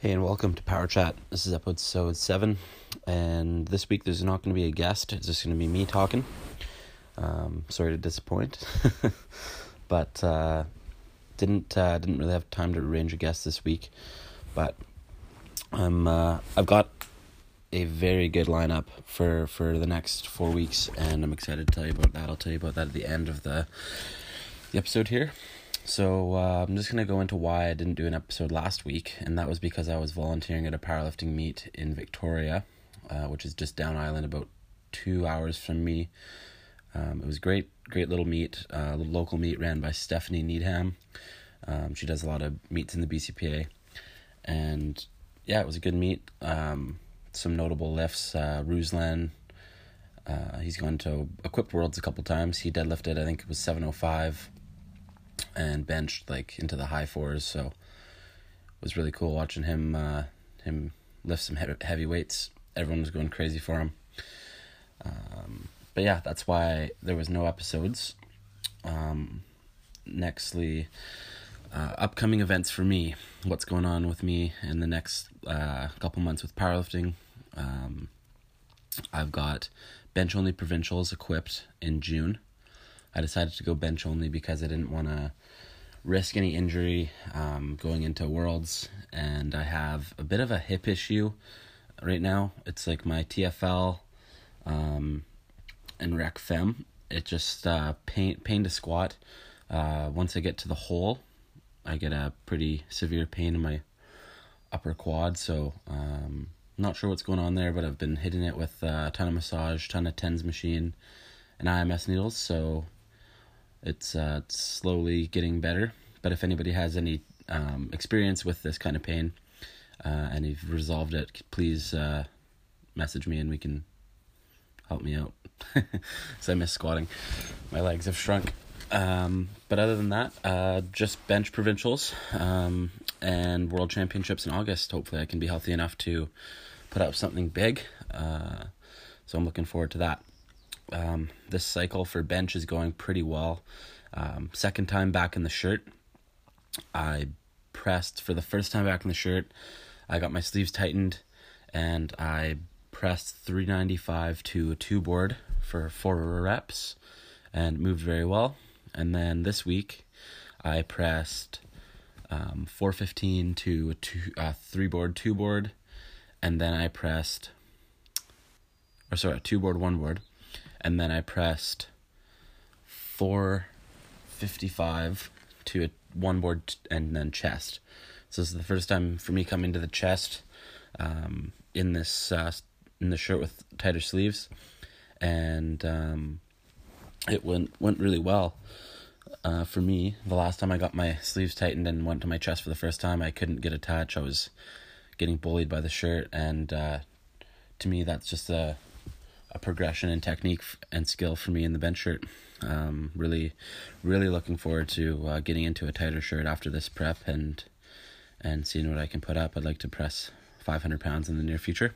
Hey, and welcome to Power Chat. This is episode 7, and this week there's not going to be a guest, it's just going to be me talking. Um, sorry to disappoint, but uh, didn't uh, didn't really have time to arrange a guest this week. But I'm uh, I've got a very good lineup for for the next four weeks, and I'm excited to tell you about that. I'll tell you about that at the end of the the episode here. So uh, I'm just gonna go into why I didn't do an episode last week, and that was because I was volunteering at a powerlifting meet in Victoria, uh, which is just down island, about two hours from me. Um, it was great, great little meet, uh, little local meet ran by Stephanie Needham. Um, she does a lot of meets in the BCPA, and yeah, it was a good meet. Um, some notable lifts. Uh, Ruslan, uh, he's gone to Equipped Worlds a couple times. He deadlifted, I think it was seven oh five and benched like into the high fours. So it was really cool watching him uh, him lift some heavy weights. Everyone was going crazy for him. Um, but yeah, that's why there was no episodes. Um, nextly, uh, upcoming events for me. What's going on with me in the next uh, couple months with powerlifting? Um, I've got bench only provincials equipped in June. I decided to go bench only because I didn't want to risk any injury um, going into Worlds, and I have a bit of a hip issue right now. It's like my TFL um, and Rec Fem. It just uh, pain pain to squat. Uh, once I get to the hole, I get a pretty severe pain in my upper quad. So um, not sure what's going on there, but I've been hitting it with a ton of massage, ton of tens machine, and IMS needles. So it's uh, slowly getting better. But if anybody has any um, experience with this kind of pain uh, and you've resolved it, please uh, message me and we can help me out. so I miss squatting. My legs have shrunk. Um, but other than that, uh, just bench provincials um, and world championships in August. Hopefully, I can be healthy enough to put up something big. Uh, so I'm looking forward to that. Um, this cycle for bench is going pretty well. Um, second time back in the shirt. I pressed for the first time back in the shirt. I got my sleeves tightened and I pressed 395 to a two board for four reps and moved very well. And then this week I pressed um, 415 to a two, uh, three board, two board, and then I pressed, or sorry, two board, one board, and then I pressed 455 to a one board and then chest. So this is the first time for me coming to the chest um, in this uh, in the shirt with tighter sleeves, and um, it went went really well. Uh, for me, the last time I got my sleeves tightened and went to my chest for the first time, I couldn't get a touch. I was getting bullied by the shirt, and uh, to me, that's just a a progression in technique and skill for me in the bench shirt. Um, really, really looking forward to uh, getting into a tighter shirt after this prep and and seeing what I can put up. I'd like to press 500 pounds in the near future.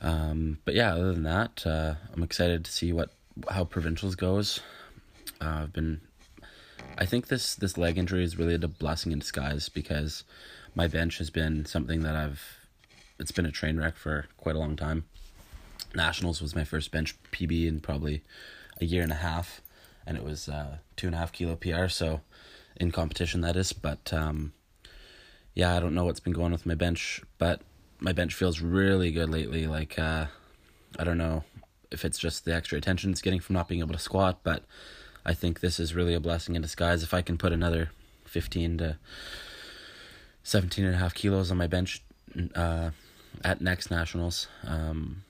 Um, but yeah, other than that, uh, I'm excited to see what how provincials goes. Uh, I've been, I think this this leg injury is really a blessing in disguise because my bench has been something that I've. It's been a train wreck for quite a long time. Nationals was my first bench PB in probably a year and a half, and it was uh, two and a half kilo PR. So, in competition that is. But um, yeah, I don't know what's been going with my bench, but my bench feels really good lately. Like uh, I don't know if it's just the extra attention it's getting from not being able to squat, but I think this is really a blessing in disguise. If I can put another fifteen to 17 and a half kilos on my bench uh, at next nationals. Um,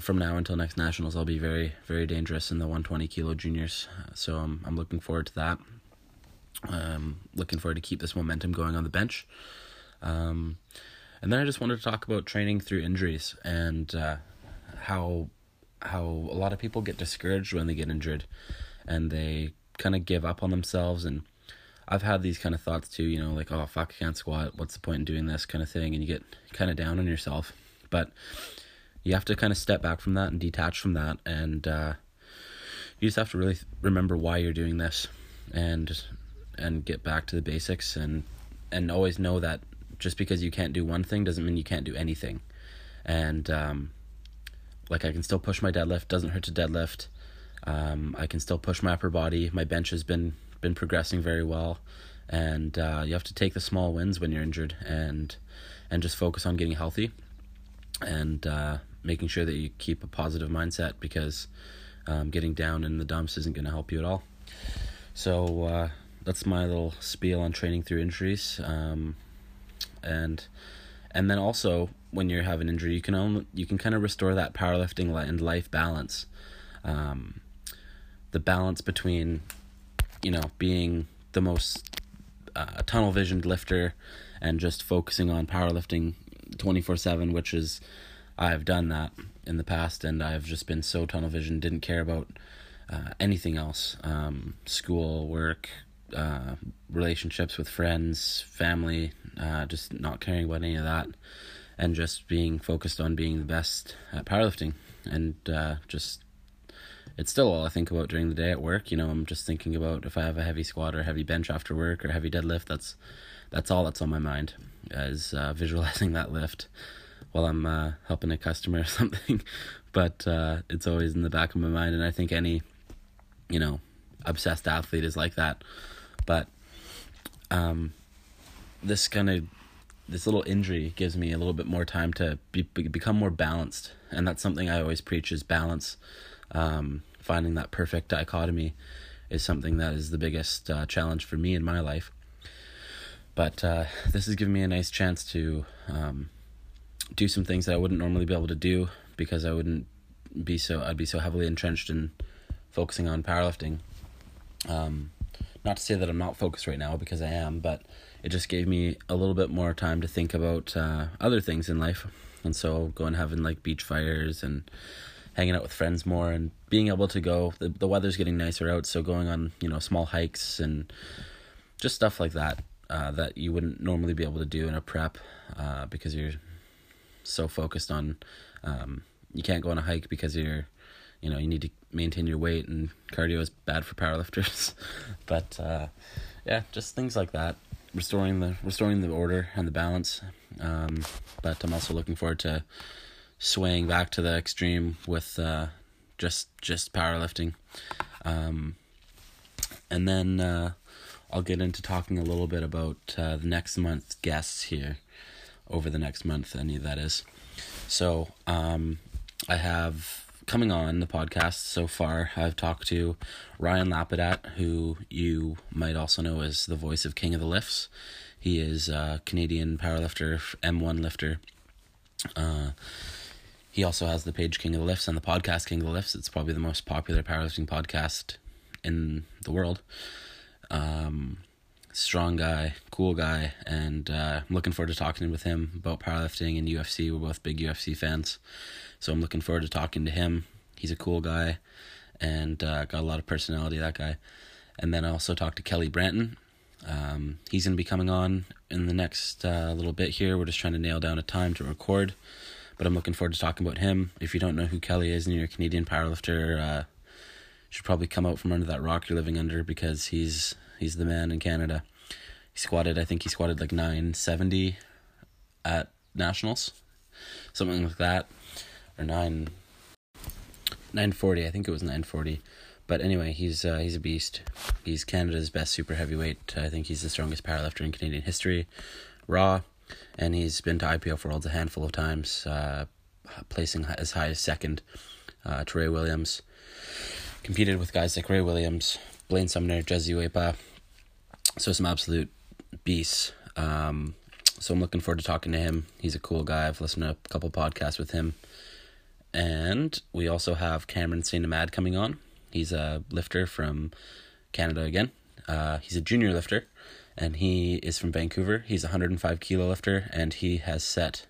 from now until next nationals, I'll be very, very dangerous in the 120 kilo juniors. So I'm, I'm looking forward to that. Um, looking forward to keep this momentum going on the bench. Um, and then I just wanted to talk about training through injuries and uh, how how a lot of people get discouraged when they get injured, and they kind of give up on themselves. And I've had these kind of thoughts too. You know, like oh fuck, I can't squat. What's the point in doing this kind of thing? And you get kind of down on yourself. But you have to kind of step back from that and detach from that and uh, you just have to really th- remember why you're doing this and and get back to the basics and and always know that just because you can't do one thing doesn't mean you can't do anything. And um, like I can still push my deadlift, doesn't hurt to deadlift. Um, I can still push my upper body. My bench has been been progressing very well, and uh, you have to take the small wins when you're injured and and just focus on getting healthy and uh, making sure that you keep a positive mindset because um, getting down in the dumps isn't going to help you at all. So uh, that's my little spiel on training through injuries, um, and and then also when you have an injury, you can only, you can kind of restore that powerlifting and life balance, um, the balance between, you know, being the most uh, tunnel visioned lifter and just focusing on powerlifting 24 7, which is, I've done that in the past and I've just been so tunnel vision, didn't care about uh, anything else um, school, work, uh, relationships with friends, family, uh, just not caring about any of that, and just being focused on being the best at powerlifting. And uh, just, it's still all I think about during the day at work. You know, I'm just thinking about if I have a heavy squat or heavy bench after work or heavy deadlift. That's that's all that's on my mind is uh, visualizing that lift while I'm uh, helping a customer or something. but uh, it's always in the back of my mind, and I think any, you know, obsessed athlete is like that. But um, this kind of this little injury gives me a little bit more time to be, become more balanced, and that's something I always preach is balance. Um, finding that perfect dichotomy is something that is the biggest uh, challenge for me in my life. But uh, this has given me a nice chance to um, do some things that I wouldn't normally be able to do because I wouldn't be so I'd be so heavily entrenched in focusing on powerlifting. Um, not to say that I'm not focused right now because I am, but it just gave me a little bit more time to think about uh, other things in life, and so going having like beach fires and hanging out with friends more and being able to go. The the weather's getting nicer out, so going on you know small hikes and just stuff like that uh, that you wouldn't normally be able to do in a prep uh, because you're so focused on um, you can't go on a hike because you're you know you need to maintain your weight and cardio is bad for powerlifters. But uh, yeah just things like that. Restoring the restoring the order and the balance. Um, but i'm also looking forward to swaying back to the extreme with uh, just just powerlifting. Um, and then uh, I'll get into talking a little bit about uh, the next month's guests here over the next month, any that is. So, um, I have coming on the podcast so far, I've talked to Ryan Lapadat, who you might also know as the voice of King of the Lifts. He is a Canadian powerlifter, M1 lifter. Uh, he also has the page King of the Lifts and the podcast King of the Lifts. It's probably the most popular powerlifting podcast in the world. Um, strong guy, cool guy, and uh, I'm looking forward to talking with him about powerlifting and UFC. We're both big UFC fans, so I'm looking forward to talking to him. He's a cool guy, and uh, got a lot of personality. That guy, and then I also talked to Kelly Branton. Um, he's gonna be coming on in the next uh, little bit here. We're just trying to nail down a time to record, but I'm looking forward to talking about him. If you don't know who Kelly is and you're a Canadian powerlifter, uh, should probably come out from under that rock you're living under because he's he's the man in Canada. He squatted, I think he squatted like nine seventy at nationals, something like that, or nine nine forty. I think it was nine forty. But anyway, he's uh, he's a beast. He's Canada's best super heavyweight. I think he's the strongest powerlifter in Canadian history, raw, and he's been to IPF Worlds a handful of times, uh, placing as high as second uh, to Ray Williams competed with guys like Ray Williams, Blaine Sumner, Jezza Uepa. So some absolute beasts. Um, so I'm looking forward to talking to him. He's a cool guy. I've listened to a couple podcasts with him. And we also have Cameron St. Amad coming on. He's a lifter from Canada again. Uh, he's a junior lifter, and he is from Vancouver. He's a 105 kilo lifter, and he has set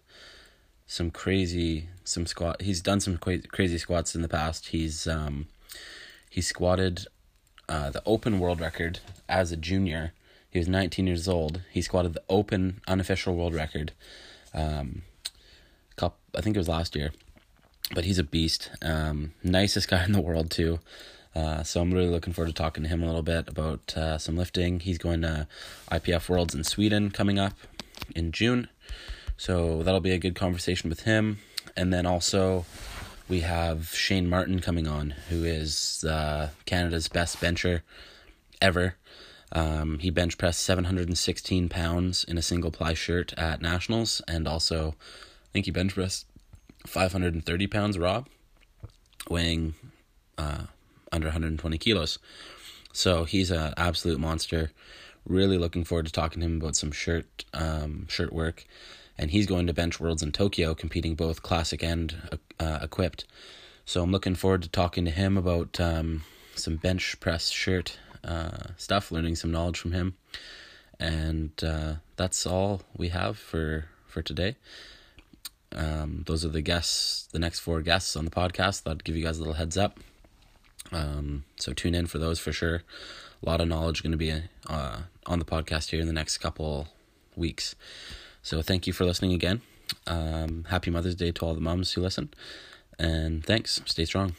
some crazy some squat. He's done some crazy squats in the past. He's um, he squatted uh, the open world record as a junior. He was 19 years old. He squatted the open unofficial world record. Um, couple, I think it was last year, but he's a beast. Um, nicest guy in the world too. Uh, so I'm really looking forward to talking to him a little bit about uh, some lifting. He's going to IPF Worlds in Sweden coming up in June. So that'll be a good conversation with him. And then also, we have Shane Martin coming on, who is uh, Canada's best bencher ever. Um, he bench pressed 716 pounds in a single ply shirt at Nationals, and also, I think he bench pressed 530 pounds raw, weighing uh, under 120 kilos. So he's an absolute monster. Really looking forward to talking to him about some shirt um, shirt work, and he's going to bench worlds in Tokyo, competing both classic and uh, equipped. So I'm looking forward to talking to him about um, some bench press shirt uh, stuff, learning some knowledge from him, and uh, that's all we have for for today. Um, those are the guests, the next four guests on the podcast. I'll give you guys a little heads up. Um, so tune in for those for sure. A lot of knowledge going to be uh, on the podcast here in the next couple weeks. So thank you for listening again. Um, happy Mother's Day to all the moms who listen. And thanks. Stay strong.